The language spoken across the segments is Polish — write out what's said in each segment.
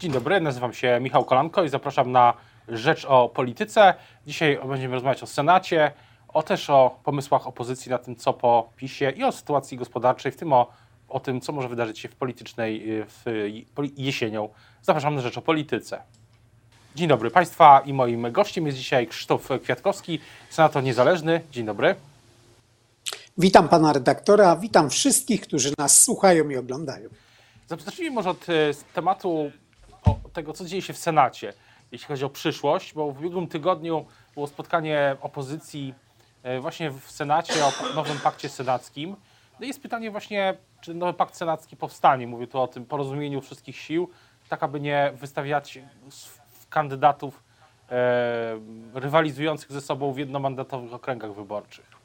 Dzień dobry, nazywam się Michał Kolanko i zapraszam na Rzecz o Polityce. Dzisiaj będziemy rozmawiać o Senacie, o też o pomysłach opozycji na tym, co po PiSie i o sytuacji gospodarczej, w tym o, o tym, co może wydarzyć się w politycznej w jesienią. Zapraszam na Rzecz o Polityce. Dzień dobry Państwa i moim gościem jest dzisiaj Krzysztof Kwiatkowski, senator niezależny. Dzień dobry. Witam pana redaktora, witam wszystkich, którzy nas słuchają i oglądają. Zacznijmy może od e, tematu tego, co dzieje się w Senacie, jeśli chodzi o przyszłość, bo w ubiegłym tygodniu było spotkanie opozycji e, właśnie w Senacie o nowym pakcie senackim. No i jest pytanie właśnie, czy nowy pakt senacki powstanie. Mówię tu o tym porozumieniu wszystkich sił, tak aby nie wystawiać kandydatów e, rywalizujących ze sobą w jednomandatowych okręgach wyborczych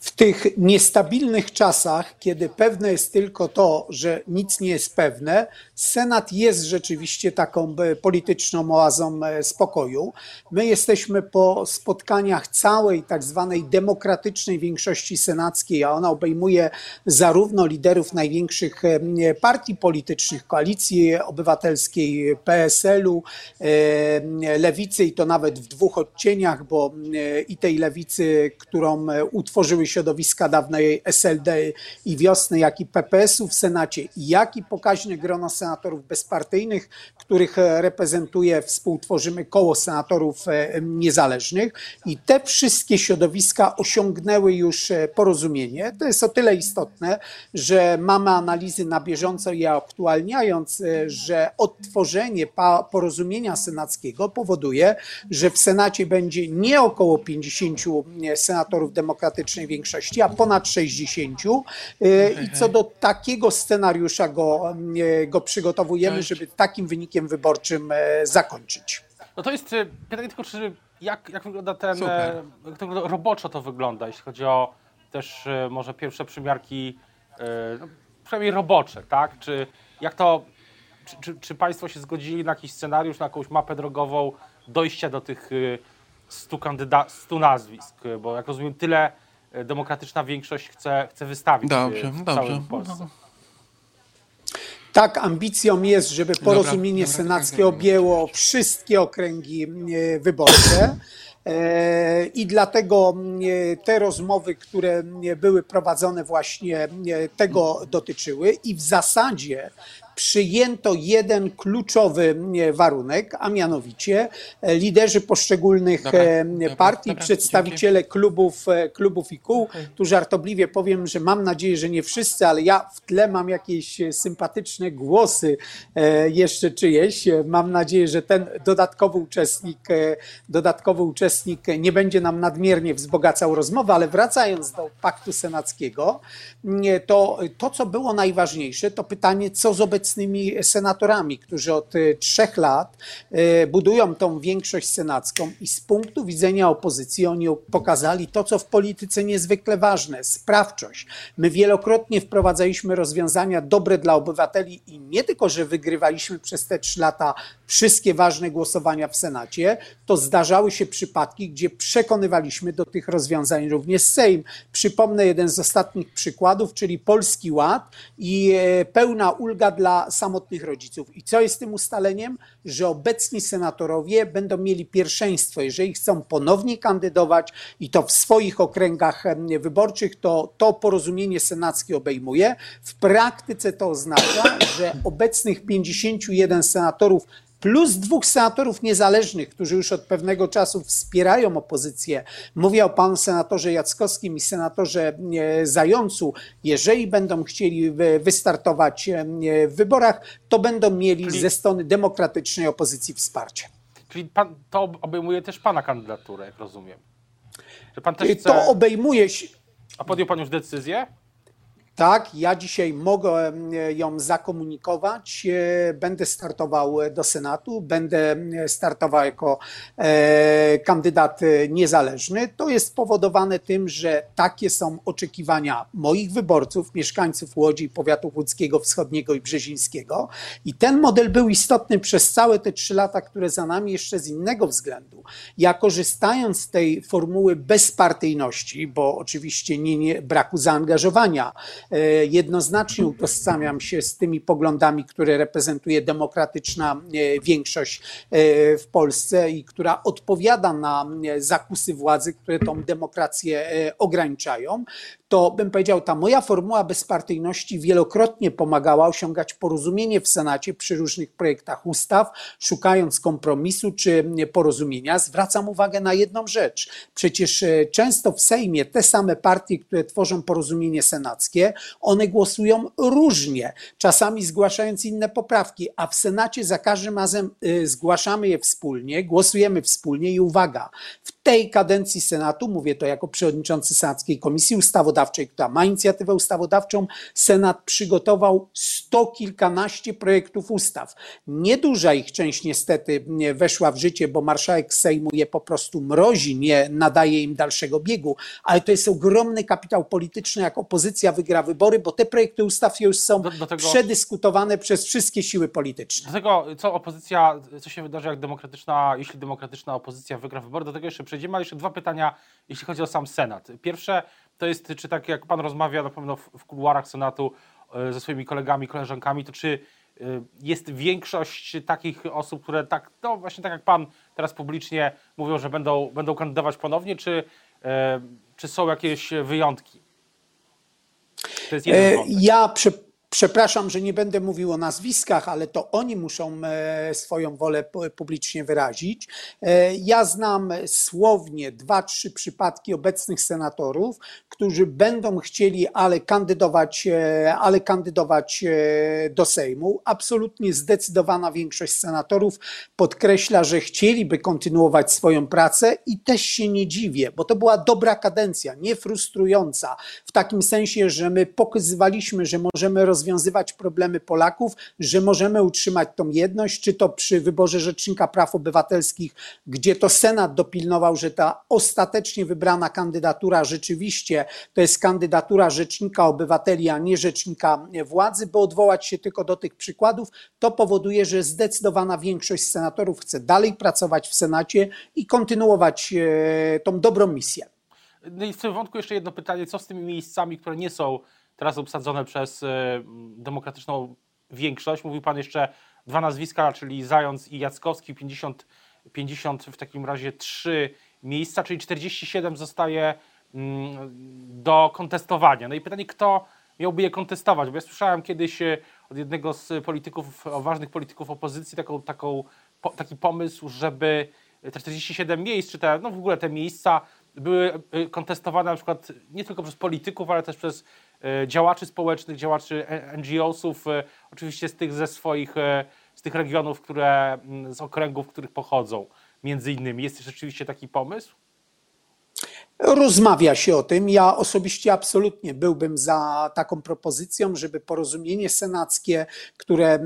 w tych niestabilnych czasach, kiedy pewne jest tylko to, że nic nie jest pewne, Senat jest rzeczywiście taką e, polityczną oazą e, spokoju. My jesteśmy po spotkaniach całej tak zwanej demokratycznej większości senackiej, a ona obejmuje zarówno liderów największych e, partii politycznych, koalicji obywatelskiej, PSL-u, lewicy i to nawet w dwóch odcieniach, bo i tej lewicy, którą utworzyły środowiska dawnej SLD i wiosny, jak i PPS-u w Senacie, jak i pokaźne grono senatorów bezpartyjnych, których reprezentuje, współtworzymy koło senatorów e, niezależnych. I te wszystkie środowiska osiągnęły już e, porozumienie. To jest o tyle istotne, że mamy analizy na bieżąco je aktualniając, e, że odtworzenie porozumienia senackiego powoduje, że w Senacie będzie nie około 50 senatorów demokratycznej większości, większości, a ponad 60. Y, I co do takiego scenariusza go, y, go przygotowujemy, żeby takim wynikiem wyborczym e, zakończyć. No to jest y, pytanie tylko, czy jak, jak wygląda ten, Super. E, jak to roboczo to wygląda, jeśli chodzi o też e, może pierwsze przymiarki, no, przynajmniej robocze, tak? Czy jak to, czy, czy, czy Państwo się zgodzili na jakiś scenariusz, na jakąś mapę drogową dojścia do tych 100, kandyda- 100 nazwisk? Bo jak rozumiem, tyle demokratyczna większość chce, chce wystawić dobrze, w dobrze. całym Polsce. No. Tak, ambicją jest, żeby porozumienie dobra, senackie objęło wszystkie okręgi e, wyborcze. E, I dlatego te rozmowy, które były prowadzone, właśnie tego dotyczyły, i w zasadzie przyjęto jeden kluczowy warunek, a mianowicie e, liderzy poszczególnych dobra, e, partii, dobra, przedstawiciele dziękuję. klubów, e, klubów i kół. Okay. Tu żartobliwie powiem, że mam nadzieję, że nie wszyscy, ale ja w tle mam jakieś sympatyczne głosy jeszcze czyjeś. Mam nadzieję, że ten dodatkowy uczestnik, dodatkowy uczestnik nie będzie nam nadmiernie wzbogacał rozmowę, ale wracając do paktu senackiego, to to, co było najważniejsze, to pytanie, co z obecnością obecnymi senatorami, którzy od e, trzech lat e, budują tą większość senacką i z punktu widzenia opozycji oni pokazali to, co w polityce niezwykle ważne sprawczość. My wielokrotnie wprowadzaliśmy rozwiązania dobre dla obywateli i nie tylko, że wygrywaliśmy przez te trzy lata wszystkie ważne głosowania w Senacie, to zdarzały się przypadki, gdzie przekonywaliśmy do tych rozwiązań również Sejm. Przypomnę jeden z ostatnich przykładów, czyli Polski Ład i e, pełna ulga dla samotnych rodziców. I co jest tym ustaleniem? Że obecni senatorowie będą mieli pierwszeństwo. Jeżeli chcą ponownie kandydować i to w swoich okręgach wyborczych, to to porozumienie senackie obejmuje. W praktyce to oznacza, że obecnych 51 senatorów plus dwóch senatorów niezależnych, którzy już od pewnego czasu wspierają opozycję. Mówię o panu senatorze Jackowskim i senatorze e, Zającu. Jeżeli będą chcieli wystartować e, w wyborach, to będą mieli ze strony demokratycznej opozycji wsparcie. Czyli pan, to obejmuje też pana kandydaturę, jak rozumiem. Że pan też chce... To obejmuje. A podjął pan już decyzję? Tak, ja dzisiaj mogę ją zakomunikować. E, będę startował do Senatu, będę startował jako e, kandydat niezależny. To jest spowodowane tym, że takie są oczekiwania moich wyborców, mieszkańców Łodzi, powiatu łódzkiego, wschodniego i brzezińskiego. I ten model był istotny przez całe te trzy lata, które za nami, jeszcze z innego względu. Ja korzystając z tej formuły bezpartyjności, bo oczywiście nie, nie braku zaangażowania, Jednoznacznie utożsamiam się z tymi poglądami, które reprezentuje demokratyczna większość w Polsce i która odpowiada na zakusy władzy, które tą demokrację ograniczają to bym powiedział, ta moja formuła bezpartyjności wielokrotnie pomagała osiągać porozumienie w Senacie przy różnych projektach ustaw, szukając kompromisu czy porozumienia. Zwracam uwagę na jedną rzecz. Przecież e, często w Sejmie te same partie, które tworzą porozumienie senackie, one głosują różnie, czasami zgłaszając inne poprawki, a w Senacie za każdym razem e, zgłaszamy je wspólnie, głosujemy wspólnie i uwaga, w tej kadencji Senatu, mówię to jako przewodniczący Senackiej Komisji Ustawodawczej, która ma inicjatywę ustawodawczą, Senat przygotował sto kilkanaście projektów ustaw. Nieduża ich część niestety weszła w życie, bo marszałek Sejmu je po prostu mrozi, nie nadaje im dalszego biegu, ale to jest ogromny kapitał polityczny, jak opozycja wygra wybory, bo te projekty ustaw już są do, do tego, przedyskutowane przez wszystkie siły polityczne. Do tego, co opozycja, co się wydarzy, jak demokratyczna, jeśli demokratyczna opozycja wygra wybory, do tego jeszcze przejdziemy, ale jeszcze dwa pytania, jeśli chodzi o sam Senat. Pierwsze to jest, czy tak jak Pan rozmawia na pewno w, kuluarach Senatu e, ze swoimi kolegami, koleżankami, to czy e, jest większość takich osób, które tak, no właśnie tak jak Pan teraz publicznie mówią, że będą, będą kandydować ponownie, czy, e, czy są jakieś wyjątki? To jest jeden ja przy, Przepraszam, że nie będę mówił o nazwiskach, ale to oni muszą e, swoją wolę publicznie wyrazić. E, ja znam słownie dwa, trzy przypadki obecnych senatorów, którzy będą chcieli ale kandydować, e, ale kandydować do Sejmu. Absolutnie zdecydowana większość senatorów podkreśla, że chcieliby kontynuować swoją pracę i też się nie dziwię, bo to była dobra kadencja, nie frustrująca, w takim sensie, że my pokazywaliśmy, że możemy rozwiązać rozwiązywać problemy Polaków, że możemy utrzymać tą jedność, czy to przy wyborze Rzecznika Praw Obywatelskich, gdzie to Senat dopilnował, że ta ostatecznie wybrana kandydatura rzeczywiście to jest kandydatura Rzecznika Obywateli, a nie Rzecznika Władzy, by odwołać się tylko do tych przykładów, to powoduje, że zdecydowana większość senatorów chce dalej pracować w Senacie i kontynuować e, tą dobrą misję. No i w tym wątku jeszcze jedno pytanie, co z tymi miejscami, które nie są teraz obsadzone przez e, demokratyczną większość. Mówił Pan jeszcze dwa nazwiska, czyli Zając i Jackowski, 50, 50 w takim razie trzy miejsca, czyli 47 zostaje mm, do kontestowania. No i pytanie, kto miałby je kontestować? Bo ja słyszałem kiedyś e, od jednego z polityków, ważnych polityków opozycji, taką, taką, taki pomysł, żeby te 47 miejsc, czy te, no w ogóle te miejsca były e, kontestowane na przykład nie tylko przez polityków, ale też przez działaczy społecznych, działaczy e, NGO-sów, e, oczywiście z tych ze swoich, z tych regionów, które, z okręgów, w których pochodzą, między innymi. Jest rzeczywiście taki pomysł? Rozmawia się o tym. Ja osobiście absolutnie byłbym za taką propozycją, żeby porozumienie senackie, które e,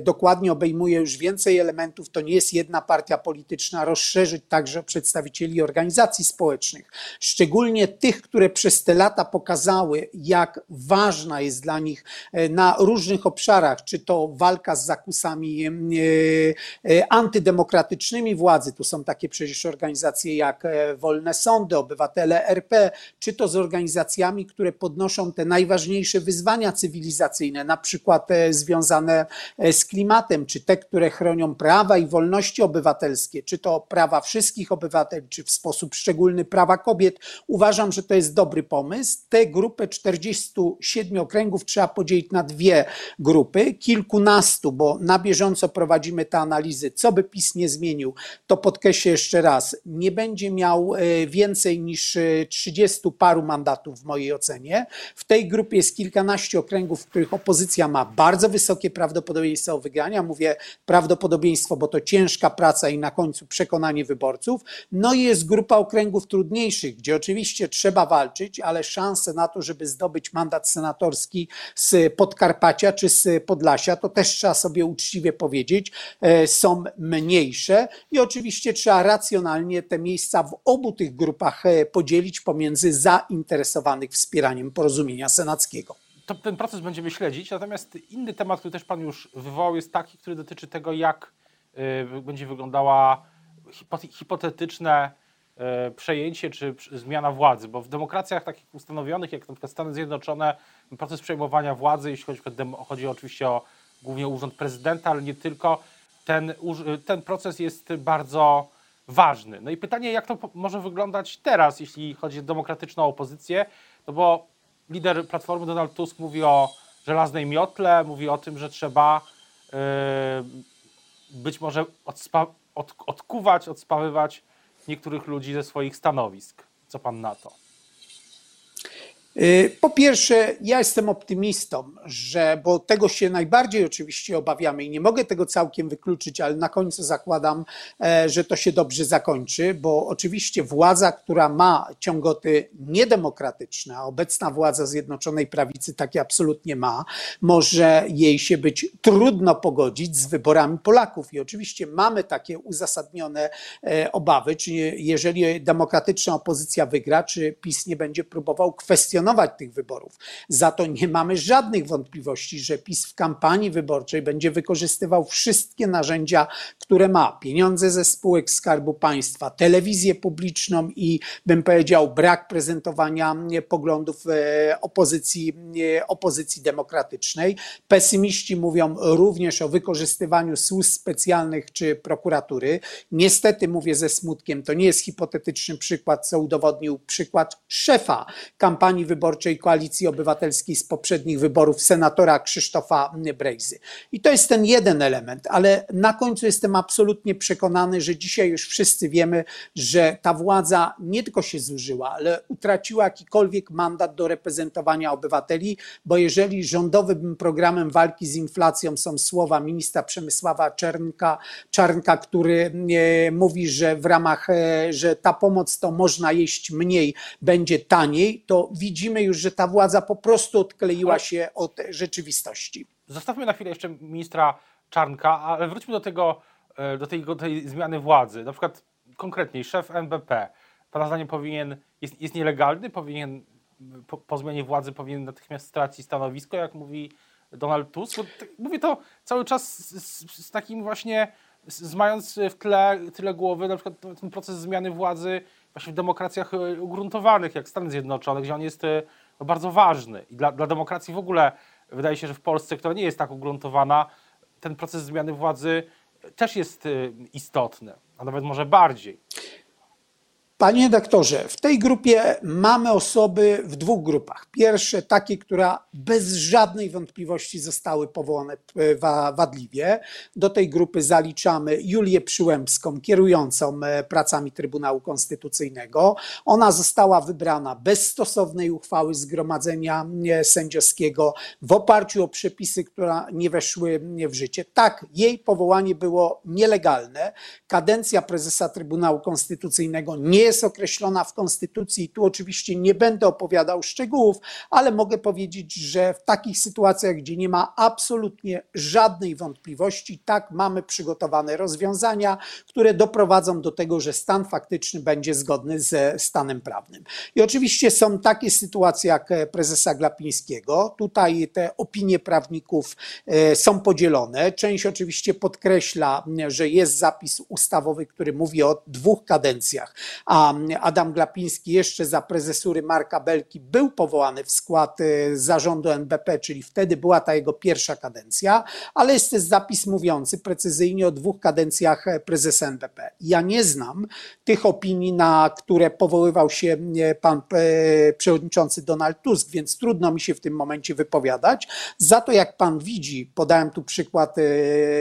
dokładnie obejmuje już więcej elementów, to nie jest jedna partia polityczna, rozszerzyć także przedstawicieli organizacji społecznych, szczególnie tych, które przez te lata pokazały, jak ważna jest dla nich e, na różnych obszarach, czy to walka z zakusami e, antydemokratycznymi władzy. Tu są takie przecież organizacje jak Wolne Sądy, Obywatelskie, obywatele RP, czy to z organizacjami, które podnoszą te najważniejsze wyzwania cywilizacyjne, na przykład e, związane e, z klimatem, czy te, które chronią prawa i wolności obywatelskie, czy to prawa wszystkich obywateli, czy w sposób szczególny prawa kobiet. Uważam, że to jest dobry pomysł. Tę grupę 47 okręgów trzeba podzielić na dwie grupy, kilkunastu, bo na bieżąco prowadzimy te analizy. Co by PiS nie zmienił, to podkreślę jeszcze raz, nie będzie miał e, więcej niż 30 e, paru mandatów w mojej ocenie. W tej grupie jest kilkanaście okręgów, w których opozycja ma bardzo wysokie prawdopodobieństwo wygrania. Mówię prawdopodobieństwo, bo to ciężka praca i na końcu przekonanie wyborców. No i jest grupa okręgów trudniejszych, gdzie oczywiście trzeba walczyć, ale szanse na to, żeby zdobyć mandat senatorski z Podkarpacia czy z Podlasia, to też trzeba sobie uczciwie powiedzieć, e, są mniejsze i oczywiście trzeba racjonalnie te miejsca w obu tych grupach e, podzielić pomiędzy zainteresowanych wspieraniem porozumienia senackiego. To ten proces będziemy śledzić, natomiast inny temat, który też Pan już wywołał, jest taki, który dotyczy tego, jak y, będzie wyglądała hipotetyczne e, przejęcie czy zmiana władzy, bo w demokracjach takich ustanowionych, jak przykład Stany Zjednoczone, proces przejmowania władzy, jeśli chodzi, chodzi oczywiście o głównie urząd prezydenta, ale nie tylko, ten, ten proces jest bardzo ważny. No i pytanie, jak to może wyglądać teraz, jeśli chodzi o demokratyczną opozycję, no bo lider Platformy Donald Tusk mówi o żelaznej miotle, mówi o tym, że trzeba yy, być może odspa- od, odkuwać, odspawywać niektórych ludzi ze swoich stanowisk. Co pan na to? Y, po pierwsze, ja jestem optymistą, że, bo tego się najbardziej oczywiście obawiamy i nie mogę tego całkiem wykluczyć, ale na końcu zakładam, e, że to się dobrze zakończy, bo oczywiście władza, która ma ciągoty niedemokratyczne, a obecna władza Zjednoczonej Prawicy takie absolutnie ma, może jej się być trudno pogodzić z wyborami Polaków. I oczywiście mamy takie uzasadnione e, obawy, czy jeżeli demokratyczna opozycja wygra, czy PiS nie będzie próbował kwestionować, tych wyborów. Za to nie mamy żadnych wątpliwości, że PiS w kampanii wyborczej będzie wykorzystywał wszystkie narzędzia, które ma. Pieniądze ze spółek Skarbu Państwa, telewizję publiczną i bym powiedział brak prezentowania poglądów e, opozycji, opozycji demokratycznej. Pesymiści mówią również o wykorzystywaniu służb specjalnych czy prokuratury. Niestety mówię ze smutkiem, to nie jest hipotetyczny przykład, co udowodnił przykład szefa kampanii wyborczej wyborczej Koalicji Obywatelskiej z poprzednich wyborów senatora Krzysztofa Brejzy. I to jest ten jeden element, ale na końcu jestem absolutnie przekonany, że dzisiaj już wszyscy wiemy, że ta władza nie tylko się zużyła, ale utraciła jakikolwiek mandat do reprezentowania obywateli, bo jeżeli rządowym programem walki z inflacją są słowa ministra Przemysława Czernka, Czarnka, który e, mówi, że w ramach, e, że ta pomoc to można jeść mniej, będzie taniej, to widzimy, widzimy już, że ta władza po prostu odkleiła się od rzeczywistości. Zostawmy na chwilę jeszcze ministra Czarnka, ale wróćmy do tego, e, do tej, do tej zmiany władzy. Na przykład konkretniej szef NBP, pana zdaniem powinien, jest, jest nielegalny, powinien po, po, zmianie władzy powinien natychmiast stracić stanowisko, jak mówi Donald Tusk. Mówię to cały czas z, z, z takim właśnie, z, mając w tle, tyle głowy na przykład ten proces zmiany władzy właśnie w demokracjach e, ugruntowanych, jak Stany Zjednoczone, gdzie on jest e, bardzo ważny. I dla, dla demokracji w ogóle wydaje się, że w Polsce, która nie jest tak ugruntowana, ten proces zmiany władzy też jest e, istotny, a nawet może bardziej. Panie doktorze, w tej grupie mamy osoby w dwóch grupach. Pierwsze, takie, które bez żadnej wątpliwości zostały powołane wadliwie. Do tej grupy zaliczamy Julię Przyłębską, kierującą e, pracami Trybunału Konstytucyjnego. Ona została wybrana bez stosownej uchwały Zgromadzenia e, Sędziowskiego w oparciu o przepisy, które nie weszły w życie. Tak, jej powołanie było nielegalne. Kadencja prezesa Trybunału Konstytucyjnego nie jest określona w Konstytucji. Tu oczywiście nie będę opowiadał szczegółów, ale mogę powiedzieć, że w takich sytuacjach, gdzie nie ma absolutnie żadnej wątpliwości, tak mamy przygotowane rozwiązania, które doprowadzą do tego, że stan faktyczny będzie zgodny ze stanem prawnym. I oczywiście są takie sytuacje jak prezesa Glapińskiego. Tutaj te opinie prawników e, są podzielone. Część oczywiście podkreśla, że jest zapis ustawowy, który mówi o dwóch kadencjach, a Adam Glapiński jeszcze za prezesury Marka Belki był powołany w skład y, zarządu NBP, czyli wtedy była ta jego pierwsza kadencja, ale jest też zapis mówiący precyzyjnie o dwóch kadencjach e, prezesa NBP. Ja nie znam tych opinii, na które powoływał się e, pan e, przewodniczący Donald Tusk, więc trudno mi się w tym momencie wypowiadać. Za to, jak pan widzi, podałem tu przykład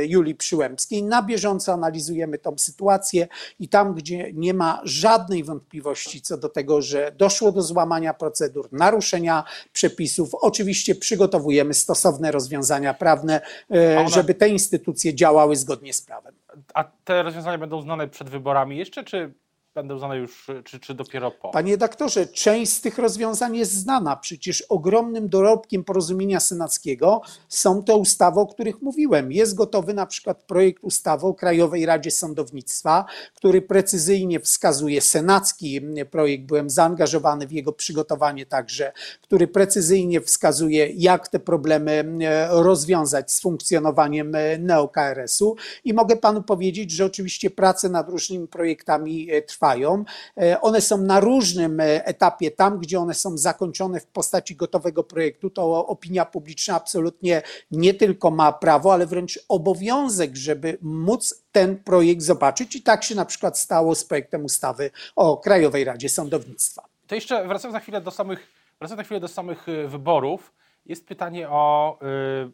Julii Przyłębskiej, na bieżąco analizujemy tą sytuację i tam, gdzie nie ma żadnej wątpliwości co do tego, że doszło do złamania procedur, naruszenia przepisów. Oczywiście przygotowujemy stosowne rozwiązania prawne, e, one... żeby te instytucje działały zgodnie z prawem. A te rozwiązania będą znane przed wyborami jeszcze, czy będą znane już, czy, czy dopiero po? Panie doktorze, część z tych rozwiązań jest znana. Przecież ogromnym dorobkiem porozumienia senackiego są te ustawy, o których mówiłem. Jest gotowy na przykład projekt ustawy o Krajowej Radzie Sądownictwa, który precyzyjnie wskazuje senacki projekt, byłem zaangażowany w jego przygotowanie także, który precyzyjnie wskazuje, jak te problemy rozwiązać z funkcjonowaniem neo-KRS-u. I mogę panu powiedzieć, że oczywiście prace nad różnymi projektami trwają trwają. E, one są na różnym e, etapie. Tam, gdzie one są zakończone w postaci gotowego projektu, to opinia publiczna absolutnie nie tylko ma prawo, ale wręcz obowiązek, żeby móc ten projekt zobaczyć. I tak się na przykład stało z projektem ustawy o Krajowej Radzie Sądownictwa. To jeszcze wracając na chwilę do samych, wracając na chwilę do samych wyborów jest pytanie o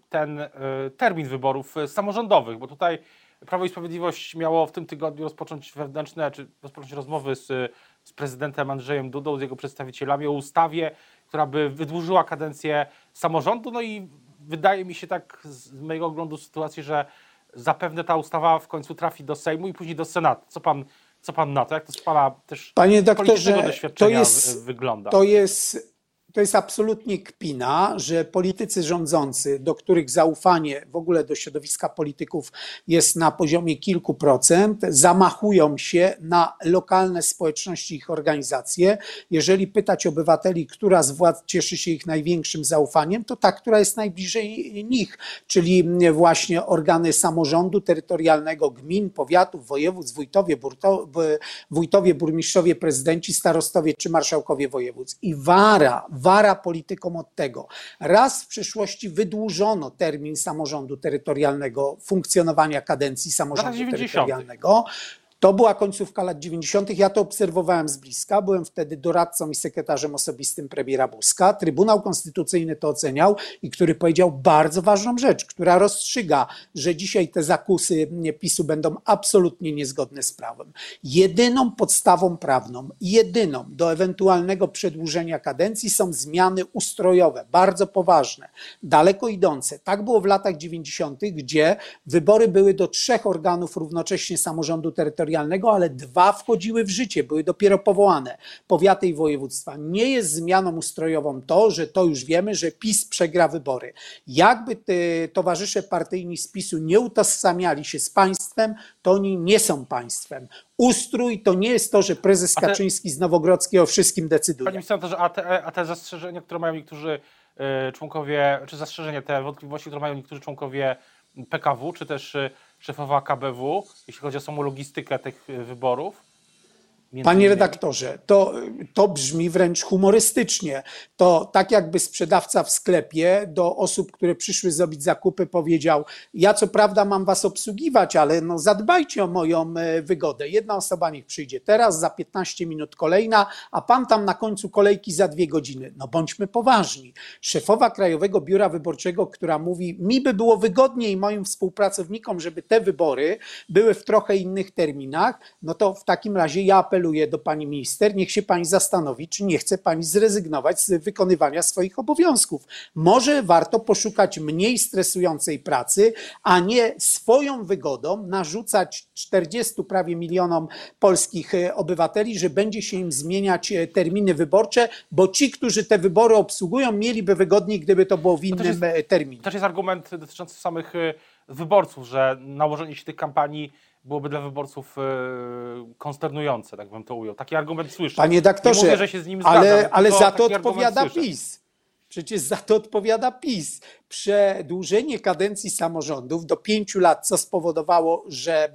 ten termin wyborów samorządowych, bo tutaj Prawo i Sprawiedliwość miało w tym tygodniu rozpocząć wewnętrzne, czy rozpocząć rozmowy z, z prezydentem Andrzejem Dudą, z jego przedstawicielami o ustawie, która by wydłużyła kadencję samorządu. No i wydaje mi się tak z mojego oglądu sytuacji, że zapewne ta ustawa w końcu trafi do Sejmu i później do Senatu. Co pan, co pan na to? Jak to z pana też Panie doktorze, doświadczenia to jest, wygląda? To jest to jest absolutnie kpina, że politycy rządzący, do których zaufanie w ogóle do środowiska polityków jest na poziomie kilku procent, zamachują się na lokalne społeczności ich organizacje. Jeżeli pytać obywateli, która z władz cieszy się ich największym zaufaniem, to ta, która jest najbliżej nich, czyli właśnie organy samorządu terytorialnego, gmin, powiatów, województw, wójtowie, wójtowie burmistrzowie, prezydenci, starostowie czy marszałkowie województw. I wara, wara politykom od tego. Raz w przyszłości wydłużono termin samorządu terytorialnego, funkcjonowania kadencji samorządu terytorialnego. To była końcówka lat 90. Ja to obserwowałem z bliska. Byłem wtedy doradcą i sekretarzem osobistym premiera Buzka. Trybunał Konstytucyjny to oceniał i który powiedział bardzo ważną rzecz, która rozstrzyga, że dzisiaj te zakusy PiSu będą absolutnie niezgodne z prawem. Jedyną podstawą prawną, jedyną do ewentualnego przedłużenia kadencji są zmiany ustrojowe, bardzo poważne, daleko idące. Tak było w latach 90., gdzie wybory były do trzech organów równocześnie samorządu terytorialnego terytorialnego, ale dwa wchodziły w życie, były dopiero powołane, powiaty i województwa. Nie jest zmianą ustrojową to, że to już wiemy, że PiS przegra wybory. Jakby te towarzysze partyjni z PiSu nie utożsamiali się z państwem, to oni nie są państwem. Ustrój to nie jest to, że prezes te, Kaczyński z Nowogrodzkiego o wszystkim decyduje. Panie senatorze, a te, a te zastrzeżenia, które mają niektórzy y, członkowie, czy zastrzeżenia, te wątpliwości, które mają niektórzy członkowie PKW, czy też y, szefowa KBW, jeśli chodzi o samą logistykę tych y, wyborów. Panie redaktorze, to, to brzmi wręcz humorystycznie. To tak jakby sprzedawca w sklepie do osób, które przyszły zrobić zakupy, powiedział: Ja co prawda mam was obsługiwać, ale no zadbajcie o moją e, wygodę. Jedna osoba niech przyjdzie teraz, za 15 minut kolejna, a pan tam na końcu kolejki za dwie godziny. No bądźmy poważni. Szefowa Krajowego Biura Wyborczego, która mówi: Mi by było wygodniej moim współpracownikom, żeby te wybory były w trochę innych terminach, no to w takim razie ja apeluję, apeluję do pani minister, niech się pani zastanowi, czy nie chce pani zrezygnować z wykonywania swoich obowiązków. Może warto poszukać mniej stresującej pracy, a nie swoją wygodą narzucać 40 prawie milionom polskich e, obywateli, że będzie się im zmieniać e, terminy wyborcze, bo ci, którzy te wybory obsługują, mieliby wygodniej, gdyby to było w innym to jest, e, terminie. To też jest argument dotyczący samych wyborców, że nałożenie się tych kampanii byłoby dla wyborców e, konsternujące, tak bym to ujął. Taki argument słyszę. Panie doktorze, Nie mówię, że się z nim zgadzam, ale, ale za to odpowiada PiS. Przecież za to odpowiada PiS przedłużenie kadencji samorządów do pięciu lat, co spowodowało, że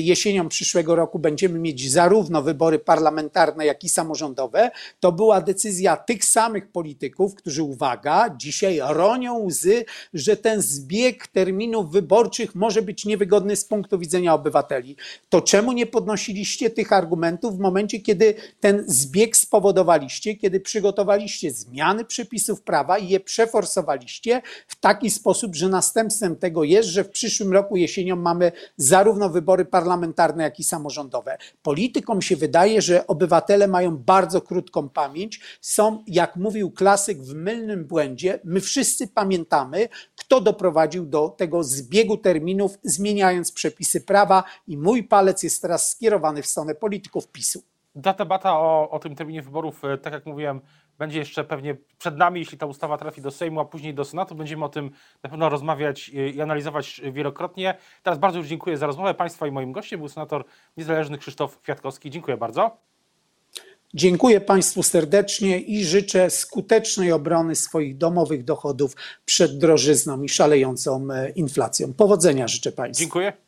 jesienią przyszłego roku będziemy mieć zarówno wybory parlamentarne, jak i samorządowe, to była decyzja tych samych polityków, którzy, uwaga, dzisiaj ronią łzy, że ten zbieg terminów wyborczych może być niewygodny z punktu widzenia obywateli. To czemu nie podnosiliście tych argumentów w momencie, kiedy ten zbieg spowodowaliście, kiedy przygotowaliście zmiany przepisów prawa i je przeforsowaliście? W taki sposób, że następstwem tego jest, że w przyszłym roku jesienią mamy zarówno wybory parlamentarne, jak i samorządowe. Politykom się wydaje, że obywatele mają bardzo krótką pamięć, są, jak mówił klasyk, w mylnym błędzie. My wszyscy pamiętamy, kto doprowadził do tego zbiegu terminów, zmieniając przepisy prawa, i mój palec jest teraz skierowany w stronę polityków PiSu. Ta debata o, o tym terminie wyborów, e, tak jak mówiłem, będzie jeszcze pewnie przed nami, jeśli ta ustawa trafi do Sejmu, a później do Senatu. Będziemy o tym na pewno rozmawiać i analizować wielokrotnie. Teraz bardzo już dziękuję za rozmowę Państwa i moim gościem był senator niezależny Krzysztof Kwiatkowski. Dziękuję bardzo. Dziękuję Państwu serdecznie i życzę skutecznej obrony swoich domowych dochodów przed drożyzną i szalejącą e, inflacją. Powodzenia życzę Państwu. Dziękuję.